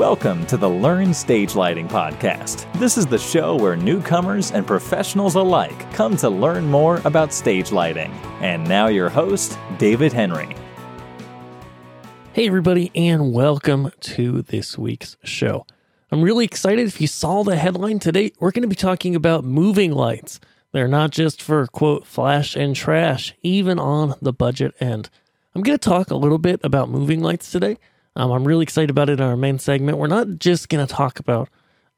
Welcome to the Learn Stage Lighting Podcast. This is the show where newcomers and professionals alike come to learn more about stage lighting. And now, your host, David Henry. Hey, everybody, and welcome to this week's show. I'm really excited. If you saw the headline today, we're going to be talking about moving lights. They're not just for, quote, flash and trash, even on the budget end. I'm going to talk a little bit about moving lights today um, I'm really excited about it in our main segment. We're not just going to talk about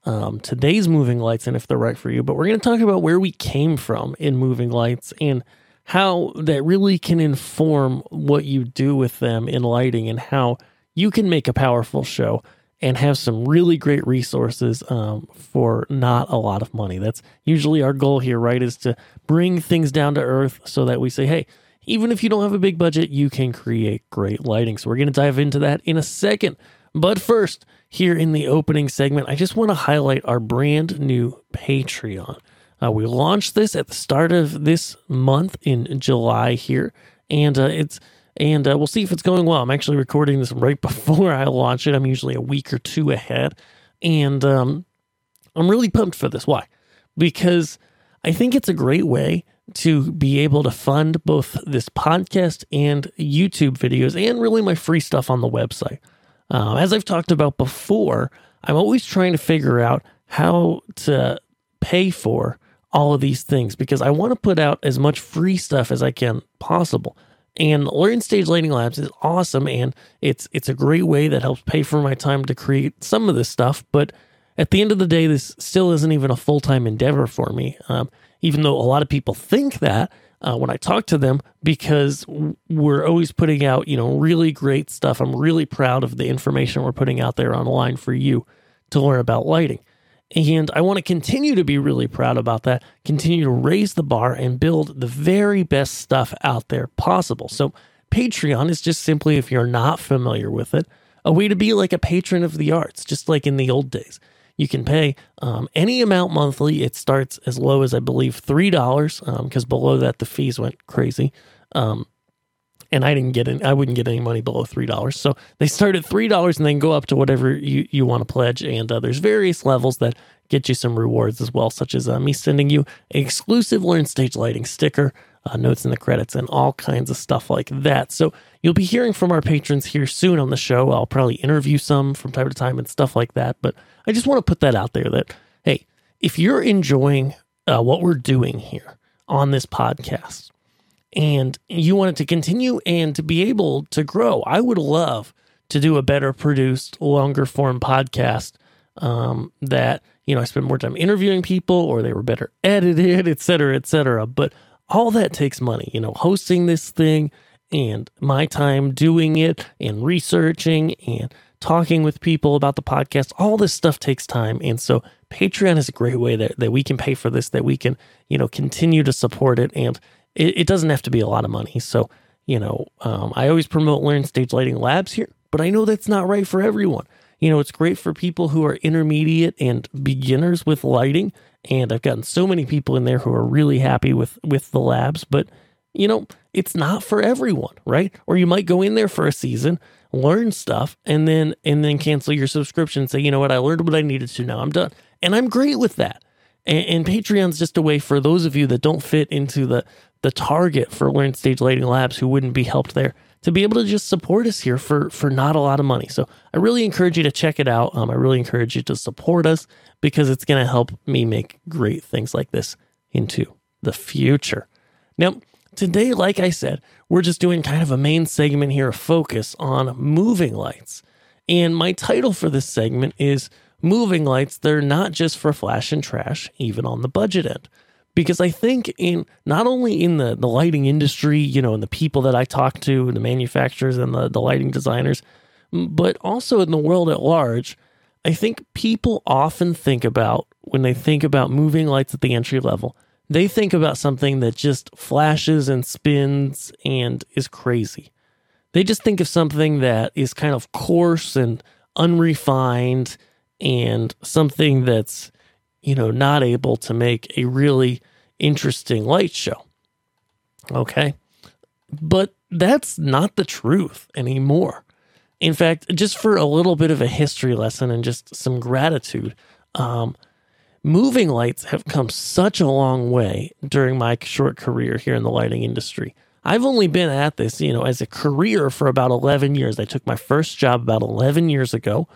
um, today's moving lights and if they're right for you, but we're going to talk about where we came from in moving lights and how that really can inform what you do with them in lighting and how you can make a powerful show and have some really great resources um, for not a lot of money. That's usually our goal here, right? Is to bring things down to earth so that we say, hey, even if you don't have a big budget, you can create great lighting. So we're going to dive into that in a second. But first, here in the opening segment, I just want to highlight our brand new Patreon. Uh, we launched this at the start of this month in July here, and uh, it's and uh, we'll see if it's going well. I'm actually recording this right before I launch it. I'm usually a week or two ahead, and um, I'm really pumped for this. Why? Because I think it's a great way to be able to fund both this podcast and YouTube videos and really my free stuff on the website. Uh, as I've talked about before, I'm always trying to figure out how to pay for all of these things because I want to put out as much free stuff as I can possible. And Learn Stage Lighting Labs is awesome and it's it's a great way that helps pay for my time to create some of this stuff, but at the end of the day, this still isn't even a full time endeavor for me. Um, even though a lot of people think that uh, when I talk to them, because we're always putting out, you know, really great stuff. I'm really proud of the information we're putting out there online for you to learn about lighting. And I want to continue to be really proud about that, continue to raise the bar and build the very best stuff out there possible. So, Patreon is just simply, if you're not familiar with it, a way to be like a patron of the arts, just like in the old days. You can pay um, any amount monthly. It starts as low as I believe three dollars, because um, below that the fees went crazy. Um, and I didn't get any, I wouldn't get any money below three dollars. So they start at three dollars and then go up to whatever you, you want to pledge. And uh, there's various levels that get you some rewards as well, such as uh, me sending you an exclusive Learn Stage Lighting sticker, uh, notes in the credits, and all kinds of stuff like that. So you'll be hearing from our patrons here soon on the show. I'll probably interview some from time to time and stuff like that. But I just want to put that out there that, hey, if you're enjoying uh, what we're doing here on this podcast and you want it to continue and to be able to grow, I would love to do a better produced, longer form podcast um, that, you know, I spend more time interviewing people or they were better edited, et cetera, et cetera. But all that takes money, you know, hosting this thing and my time doing it and researching and talking with people about the podcast. All this stuff takes time. And so Patreon is a great way that, that we can pay for this, that we can, you know, continue to support it. And it, it doesn't have to be a lot of money. So, you know, um, I always promote Learn Stage Lighting Labs here, but I know that's not right for everyone. You know, it's great for people who are intermediate and beginners with lighting. And I've gotten so many people in there who are really happy with with the labs, but you know, it's not for everyone, right? Or you might go in there for a season, learn stuff, and then and then cancel your subscription say, you know what, I learned what I needed to, now I'm done. And I'm great with that. And, and Patreon's just a way for those of you that don't fit into the the target for Learn Stage Lighting Labs who wouldn't be helped there to be able to just support us here for for not a lot of money. So I really encourage you to check it out. Um, I really encourage you to support us because it's going to help me make great things like this into the future. Now, Today, like I said, we're just doing kind of a main segment here, a focus on moving lights. And my title for this segment is Moving Lights. They're not just for flash and trash, even on the budget end. Because I think in not only in the, the lighting industry, you know, and the people that I talk to, the manufacturers and the, the lighting designers, but also in the world at large, I think people often think about when they think about moving lights at the entry level, they think about something that just flashes and spins and is crazy. They just think of something that is kind of coarse and unrefined and something that's, you know, not able to make a really interesting light show. Okay. But that's not the truth anymore. In fact, just for a little bit of a history lesson and just some gratitude, um, moving lights have come such a long way during my short career here in the lighting industry. I've only been at this, you know, as a career for about 11 years. I took my first job about 11 years ago.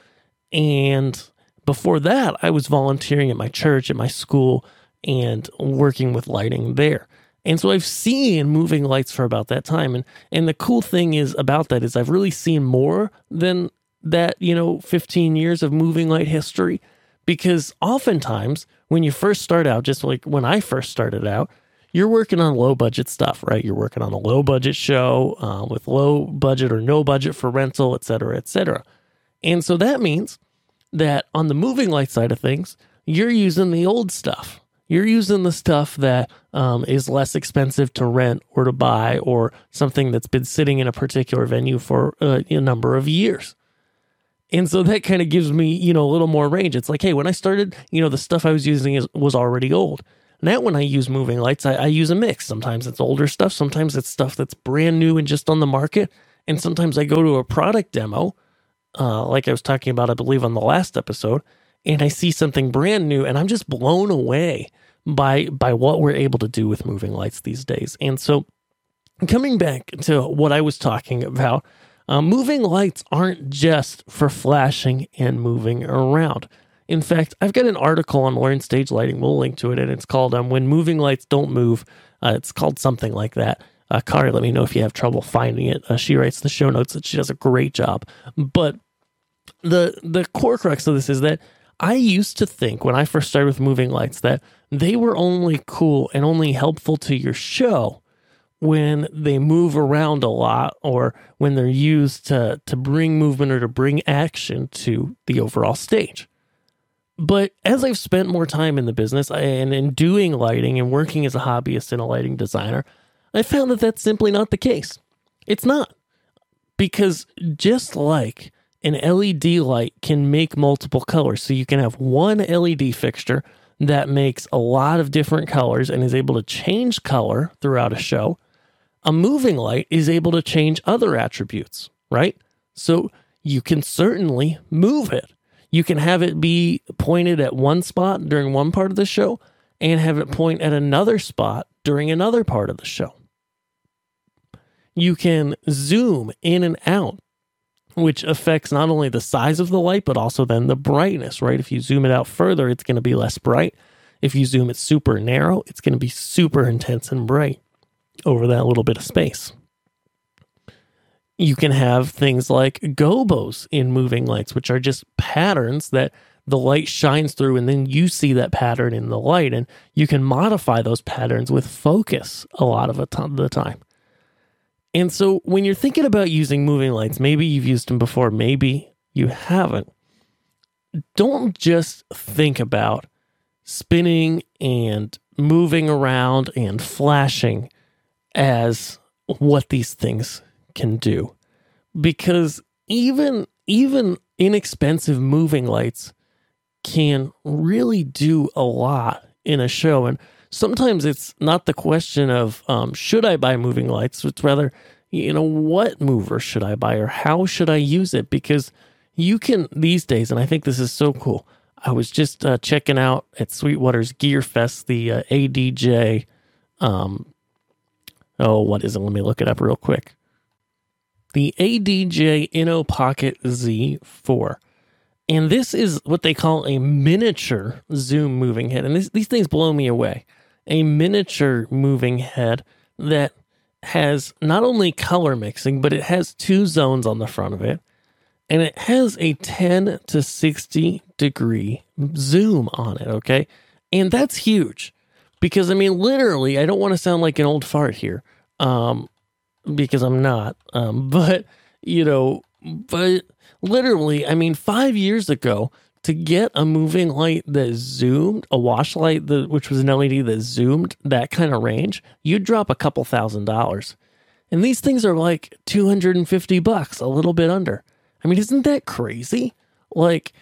And before that, I was volunteering at my church, at my school, and working with lighting there. And so I've seen moving lights for about that time. And and the cool thing is about that is I've really seen more than that, you know, 15 years of moving light history. Because oftentimes when you first start out, just like when I first started out, you're working on low budget stuff, right? You're working on a low budget show uh, with low budget or no budget for rental, et cetera, et cetera. And so that means that on the moving light side of things, you're using the old stuff you're using the stuff that um, is less expensive to rent or to buy or something that's been sitting in a particular venue for uh, a number of years. And so that kind of gives me, you know, a little more range. It's like, hey, when I started, you know, the stuff I was using is, was already old. Now, when I use moving lights, I, I use a mix. Sometimes it's older stuff, sometimes it's stuff that's brand new and just on the market. And sometimes I go to a product demo, uh, like I was talking about, I believe, on the last episode, and I see something brand new and I'm just blown away by by what we're able to do with moving lights these days. And so coming back to what I was talking about, uh, moving lights aren't just for flashing and moving around. In fact, I've got an article on Learn Stage Lighting. We'll link to it, and it's called um, "When Moving Lights Don't Move." Uh, it's called something like that. Uh, let me know if you have trouble finding it. Uh, she writes the show notes, and she does a great job. But the the core crux of this is that I used to think when I first started with moving lights that they were only cool and only helpful to your show when they move around a lot or when they're used to to bring movement or to bring action to the overall stage. But as I've spent more time in the business and in doing lighting and working as a hobbyist and a lighting designer, I found that that's simply not the case. It's not. Because just like an LED light can make multiple colors. So you can have one LED fixture that makes a lot of different colors and is able to change color throughout a show. A moving light is able to change other attributes, right? So you can certainly move it. You can have it be pointed at one spot during one part of the show and have it point at another spot during another part of the show. You can zoom in and out which affects not only the size of the light, but also then the brightness, right? If you zoom it out further, it's going to be less bright. If you zoom it super narrow, it's going to be super intense and bright over that little bit of space. You can have things like gobos in moving lights, which are just patterns that the light shines through, and then you see that pattern in the light. And you can modify those patterns with focus a lot of the time. And so when you're thinking about using moving lights, maybe you've used them before, maybe you haven't. Don't just think about spinning and moving around and flashing as what these things can do. Because even even inexpensive moving lights can really do a lot in a show and sometimes it's not the question of um, should I buy moving lights. It's rather, you know, what mover should I buy or how should I use it? Because you can these days, and I think this is so cool. I was just uh, checking out at Sweetwater's Gear Fest the uh, ADJ. Um, oh, what is it? Let me look it up real quick. The ADJ Inno Pocket Z4. And this is what they call a miniature zoom moving head. And this, these things blow me away a miniature moving head that has not only color mixing, but it has two zones on the front of it. And it has a 10 to 60 degree zoom on it. Okay. And that's huge because I mean, literally, I don't want to sound like an old fart here. Um, because I'm not. Um, but you know, but literally, I mean, five years ago, to get a moving light that zoomed, a wash light that which was an LED that zoomed that kind of range, you'd drop a couple thousand dollars. And these things are like 250 bucks, a little bit under. I mean, isn't that crazy? Like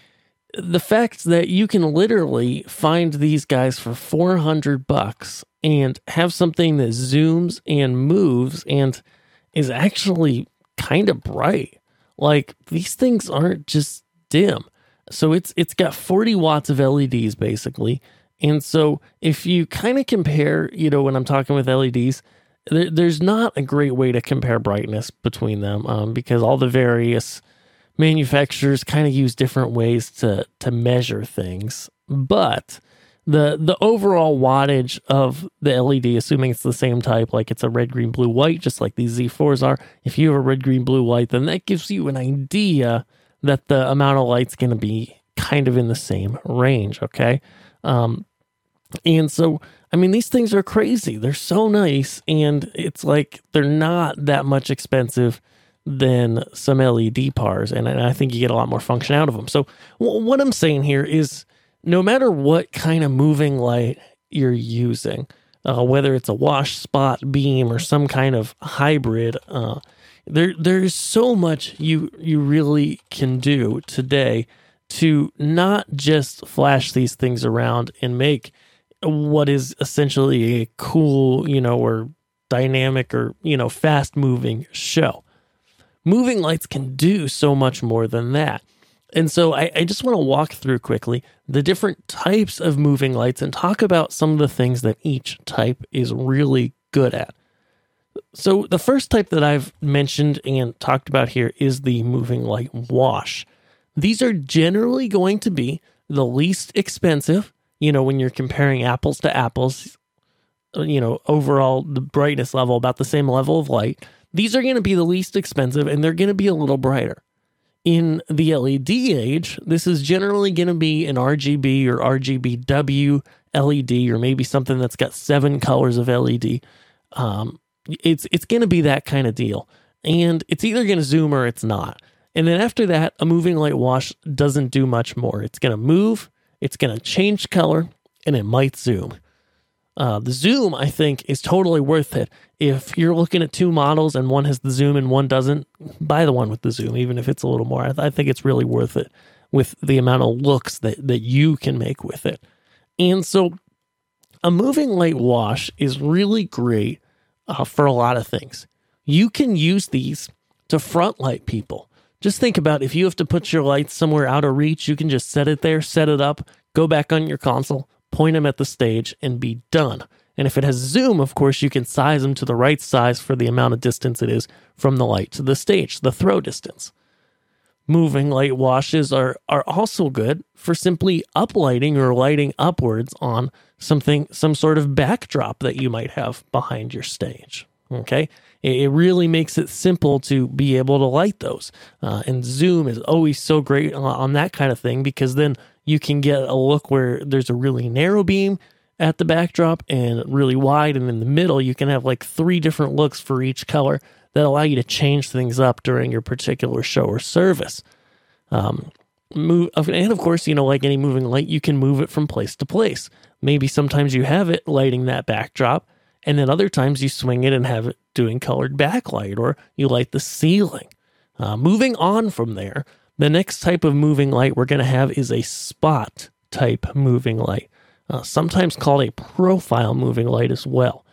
the fact that you can literally find these guys for 400 bucks and have something that zooms and moves and is actually kind of bright like these things aren't just dim. So it's it's got 40 watts of LEDs basically. And so if you kind of compare, you know, when I'm talking with LEDs, there, there's not a great way to compare brightness between them um, because all the various manufacturers kind of use different ways to to measure things. But the the overall wattage of the LED, assuming it's the same type, like it's a red, green, blue, white, just like these Z4s are. If you have a red, green, blue, white, then that gives you an idea that the amount of light's going to be kind of in the same range. Okay, um, and so I mean these things are crazy. They're so nice, and it's like they're not that much expensive than some LED pars, and I think you get a lot more function out of them. So what I'm saying here is no matter what kind of moving light you're using, uh, whether it's a wash spot beam or some kind of hybrid, uh, there there's so much you you really can do today to not just flash these things around and make what is essentially a cool, you know, or dynamic or you know fast moving show. Moving lights can do so much more than that. And so I, I just want to walk through quickly the different types of moving lights and talk about some of the things that each type is really good at. So, the first type that I've mentioned and talked about here is the moving light wash. These are generally going to be the least expensive, you know, when you're comparing apples to apples, you know, overall the brightness level, about the same level of light. These are going to be the least expensive and they're going to be a little brighter in the LED age, this is generally going to be an RGB or RGBW LED, or maybe something that's got seven colors of LED. Um, it's it's going to be that kind of deal, and it's either going to zoom or it's not. And then after that, a moving light wash doesn't do much more. It's going to move, it's going to change color, and it might zoom. Uh, the zoom, I think, is totally worth it. If you're looking at two models and one has the zoom and one doesn't, buy the one with the zoom, even if it's a little more. I, th- I think it's really worth it with the amount of looks that, that you can make with it. And so, a moving light wash is really great uh, for a lot of things. You can use these to front light people. Just think about if you have to put your lights somewhere out of reach, you can just set it there, set it up, go back on your console, point them at the stage, and be done. And if it has zoom, of course, you can size them to the right size for the amount of distance it is from the light to the stage, the throw distance. Moving light washes are, are also good for simply uplighting or lighting upwards on something, some sort of backdrop that you might have behind your stage. Okay. It really makes it simple to be able to light those. Uh, and zoom is always so great on that kind of thing because then you can get a look where there's a really narrow beam at the backdrop and really wide. And in the middle, you can have like three different looks for each color that allow you to change things up during your particular show or service. Um, move, and of course, you know, like any moving light, you can move it from place to place. Maybe sometimes you have it lighting that backdrop, and then other times you swing it and have it doing colored backlight, or you light the ceiling. Uh, moving on from there, the next type of moving light we're going to have is a spot type moving light, uh, sometimes called a profile moving light as well.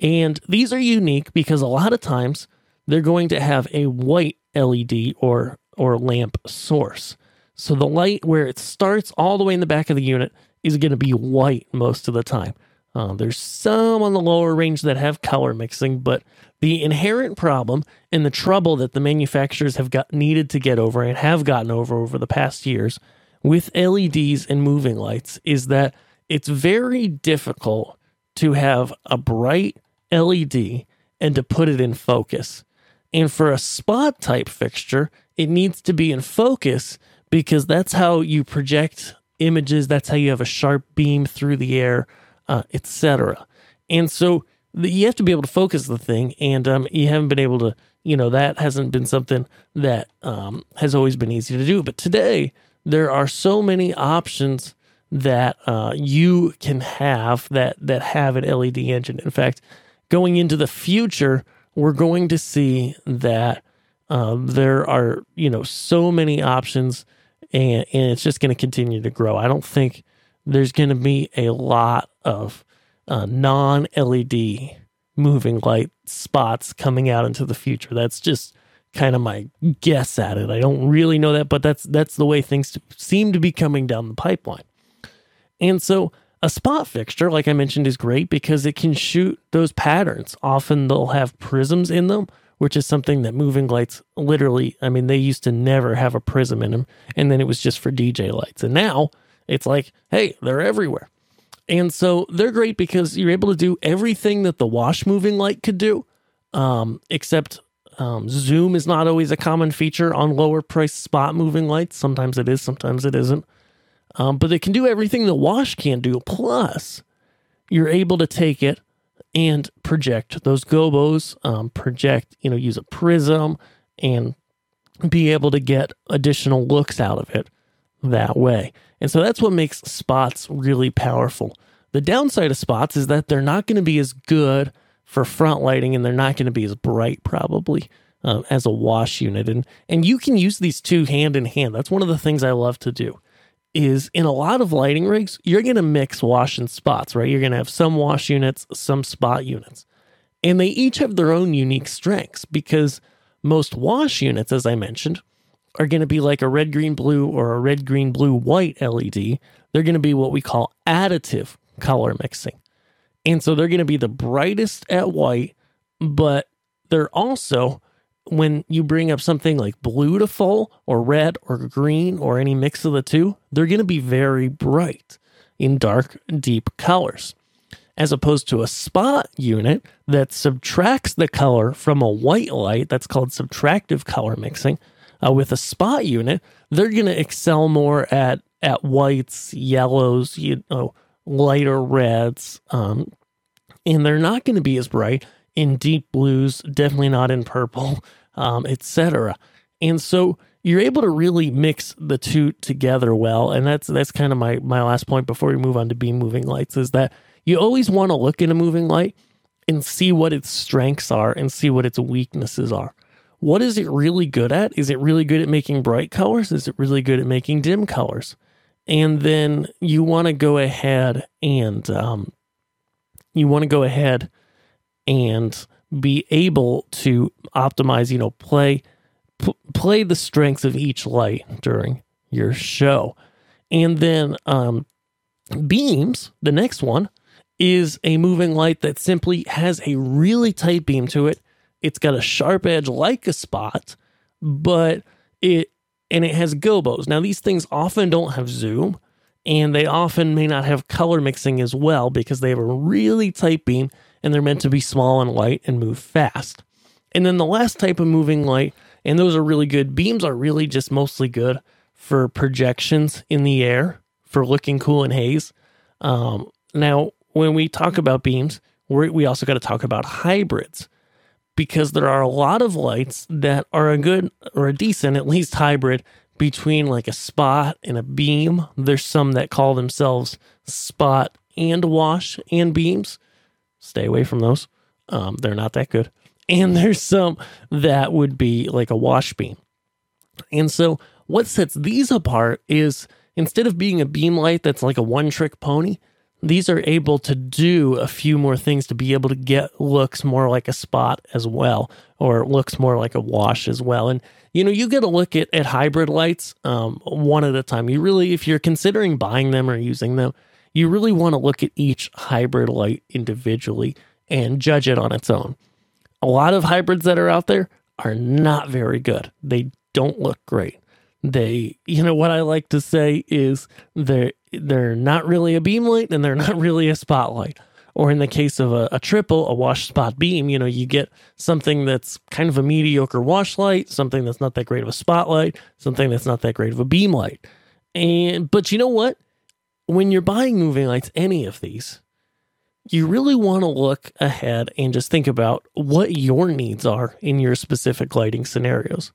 And these are unique because a lot of times they're going to have a white LED or or lamp source. So the light where it starts all the way in the back of the unit is going to be white most of the time. Uh, there's some on the lower range that have color mixing, but the inherent problem and the trouble that the manufacturers have got needed to get over and have gotten over over the past years with LEDs and moving lights is that it's very difficult to have a bright LED and to put it in focus. And for a spot type fixture, it needs to be in focus because that's how you project images, that's how you have a sharp beam through the air, uh, etc. And so you have to be able to focus the thing, and um, you haven't been able to. You know that hasn't been something that um, has always been easy to do. But today there are so many options that uh, you can have that that have an LED engine. In fact, going into the future, we're going to see that um, there are you know so many options, and and it's just going to continue to grow. I don't think there's going to be a lot of uh, non LED moving light spots coming out into the future. That's just kind of my guess at it. I don't really know that, but that's that's the way things seem to be coming down the pipeline. And so a spot fixture, like I mentioned, is great because it can shoot those patterns. Often they'll have prisms in them, which is something that moving lights literally, I mean, they used to never have a prism in them. And then it was just for DJ lights. And now it's like, hey, they're everywhere. And so they're great because you're able to do everything that the wash moving light could do, um, except um, zoom is not always a common feature on lower price spot moving lights. Sometimes it is, sometimes it isn't. Um, but it can do everything the wash can do. Plus, you're able to take it and project those gobos, um, project, you know, use a prism and be able to get additional looks out of it that way. And so that's what makes spots really powerful. The downside of spots is that they're not going to be as good for front lighting and they're not going to be as bright probably um, as a wash unit. And and you can use these two hand in hand. That's one of the things I love to do is in a lot of lighting rigs, you're going to mix wash and spots, right? You're going to have some wash units, some spot units. And they each have their own unique strengths because most wash units, as I mentioned, are going to be like a red, green, blue or a red, green, blue, white LED. They're going to be what we call additive color mixing. And so they're going to be the brightest at white, but they're also when you bring up something like blue to full or red or green or any mix of the two, they're going to be very bright in dark, deep colors. As opposed to a spot unit that subtracts the color from a white light, that's called subtractive color mixing. Uh, with a spot unit, they're going to excel more at at whites, yellows, you know, lighter reds, um, and they're not going to be as bright in deep blues. Definitely not in purple um, etc. And so you're able to really mix the two together well. And that's that's kind of my my last point before we move on to beam moving lights is that you always want to look in a moving light and see what its strengths are and see what its weaknesses are. What is it really good at? Is it really good at making bright colors? Is it really good at making dim colors? And then you want to go ahead and um, you want to go ahead and be able to optimize, you know, play p- play the strengths of each light during your show. And then um, beams, the next one is a moving light that simply has a really tight beam to it. It's got a sharp edge like a spot, but it and it has gobos. Now these things often don't have zoom and they often may not have color mixing as well because they have a really tight beam and they're meant to be small and light and move fast. And then the last type of moving light, and those are really good. Beams are really just mostly good for projections in the air for looking cool in haze. Um, now, when we talk about beams, we also got to talk about hybrids because there are a lot of lights that are a good or a decent, at least hybrid between like a spot and a beam. There's some that call themselves spot and wash and beams. Stay away from those. Um, they're not that good. And there's some that would be like a wash beam. And so, what sets these apart is instead of being a beam light that's like a one trick pony, these are able to do a few more things to be able to get looks more like a spot as well, or looks more like a wash as well. And you know, you get to look at, at hybrid lights um, one at a time. You really, if you're considering buying them or using them, you really want to look at each hybrid light individually and judge it on its own. A lot of hybrids that are out there are not very good. They don't look great. They, you know, what I like to say is they're they're not really a beam light and they're not really a spotlight. Or in the case of a, a triple, a wash spot beam, you know, you get something that's kind of a mediocre wash light, something that's not that great of a spotlight, something that's not that great of a beam light. And but you know what? when you're buying moving lights, any of these, you really want to look ahead and just think about what your needs are in your specific lighting scenarios.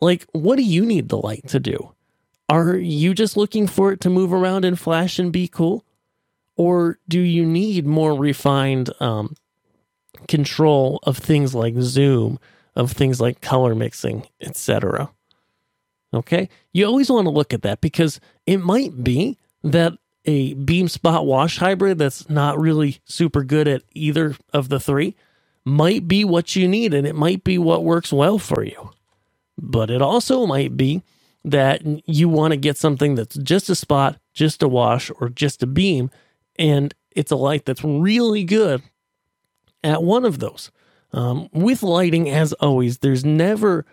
Like, what do you need the light to do? Are you just looking for it to move around and flash and be cool? Or do you need more refined um, control of things like zoom, of things like color mixing, etc.? Okay, you always want to look at that because it might be that a beam spot wash hybrid that's not really super good at either of the three might be what you need and it might be what works well for you. But it also might be that you want to get something that's just a spot, just a wash, or just a beam, and it's a light that's really good at one of those. Um, with lighting, as always, there's never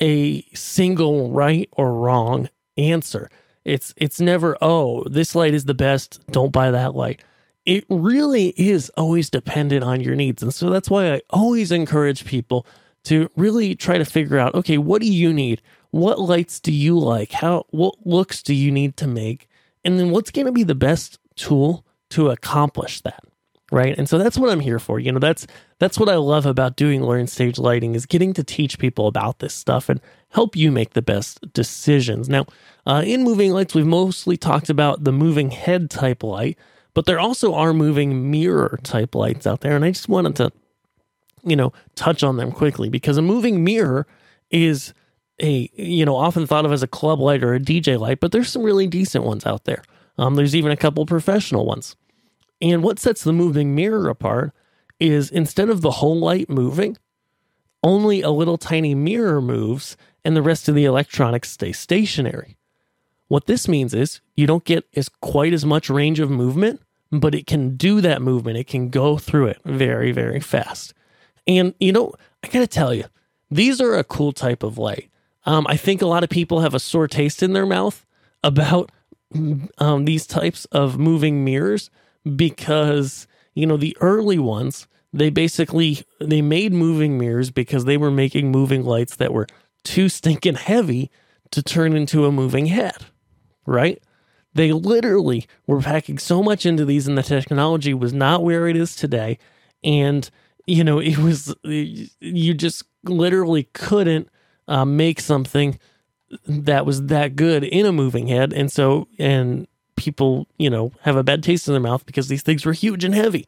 a single right or wrong answer. It's it's never oh this light is the best. Don't buy that light. It really is always dependent on your needs, and so that's why I always encourage people to really try to figure out okay what do you need? What lights do you like? How what looks do you need to make? And then what's going to be the best tool to accomplish that right? And so that's what i'm here for. You know that's that's what i love about doing learn stage lighting is getting to teach people about this stuff and help you make the best decisions. Now uh, in moving lights we've mostly talked about the moving head type light but there also are moving mirror type lights out there. And i just wanted to you know, touch on them quickly because a moving mirror is a, you know, often thought of as a club light or a DJ light, but there's some really decent ones out there. Um, there's even a couple professional ones. And what sets the moving mirror apart is instead of the whole light moving, only a little tiny mirror moves and the rest of the electronics stay stationary. What this means is you don't get as quite as much range of movement, but it can do that movement. It can go through it very, very fast. And, you know, I got to tell you, these are a cool type of light. Um, I think a lot of people have a sore taste in their mouth about um, these types of moving mirrors because, you know, the early ones, they basically they made moving mirrors because they were making moving lights that were too stinking heavy to turn into a moving head, right? They literally were packing so much into these, and the technology was not where it is today. And you know, it was, you just literally couldn't uh, make something that was that good in a moving head. And so, and people, you know, have a bad taste in their mouth because these things were huge and heavy.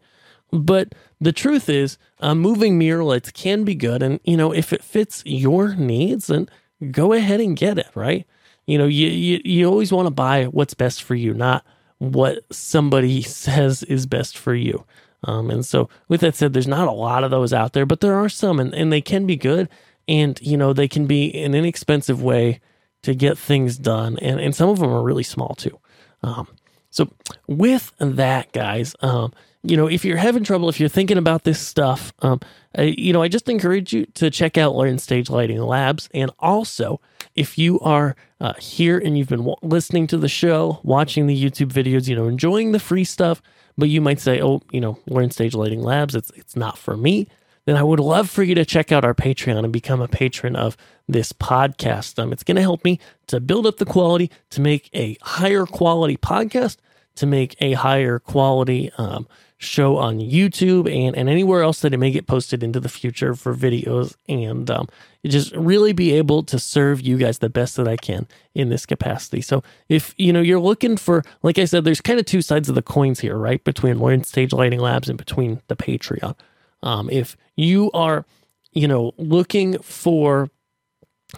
But the truth is, uh, moving mirror lights can be good. And, you know, if it fits your needs, then go ahead and get it, right? You know, you, you, you always want to buy what's best for you, not what somebody says is best for you. Um, and so, with that said, there's not a lot of those out there, but there are some, and, and they can be good. And, you know, they can be an inexpensive way to get things done. And, and some of them are really small too. Um, so, with that, guys, um, you know, if you're having trouble, if you're thinking about this stuff, um, I, you know, I just encourage you to check out Learn Stage Lighting Labs. And also, if you are uh, here and you've been w- listening to the show, watching the YouTube videos, you know, enjoying the free stuff, but you might say, oh, you know, Learn Stage Lighting Labs, it's, it's not for me. Then I would love for you to check out our Patreon and become a patron of this podcast. Um, it's going to help me to build up the quality, to make a higher quality podcast, to make a higher quality um, show on YouTube and, and anywhere else that it may get posted into the future for videos and um, just really be able to serve you guys the best that I can in this capacity. So if you know you're looking for, like I said, there's kind of two sides of the coins here, right? Between Learn Stage Lighting Labs and between the Patreon. Um, if you are, you know, looking for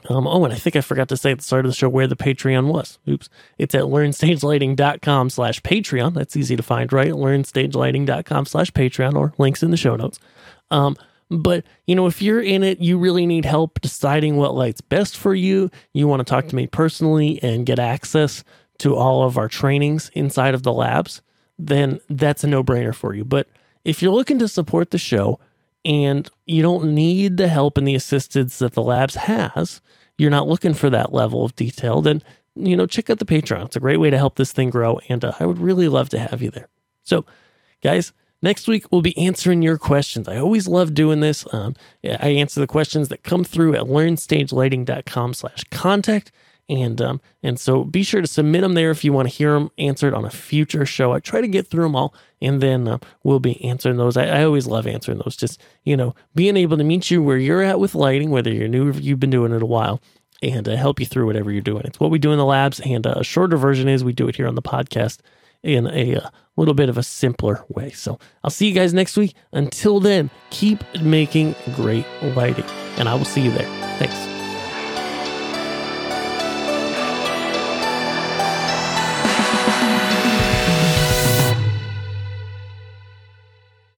um, oh, and I think I forgot to say at the start of the show where the Patreon was. Oops. It's at learnstagelighting.com slash Patreon. That's easy to find, right? Learnstagelighting.com slash Patreon or links in the show notes. Um, but, you know, if you're in it, you really need help deciding what light's best for you. You want to talk to me personally and get access to all of our trainings inside of the labs, then that's a no brainer for you. But if you're looking to support the show, and you don't need the help and the assistance that the labs has, you're not looking for that level of detail, then you know check out the Patreon. It's a great way to help this thing grow, and uh, I would really love to have you there. So, guys, next week we'll be answering your questions. I always love doing this. Um, I answer the questions that come through at learnstagelighting.com slash contact. And um, and so be sure to submit them there if you want to hear them answered on a future show. I try to get through them all, and then uh, we'll be answering those. I, I, always love answering those. Just you know, being able to meet you where you're at with lighting, whether you're new or you've been doing it a while, and uh, help you through whatever you're doing. It's what we do in the labs, and uh, a shorter version is we do it here on the podcast in a, uh, little bit of a simpler way. So I'll see you guys next week. Until then, keep making great lighting, and I will see you there. Thanks.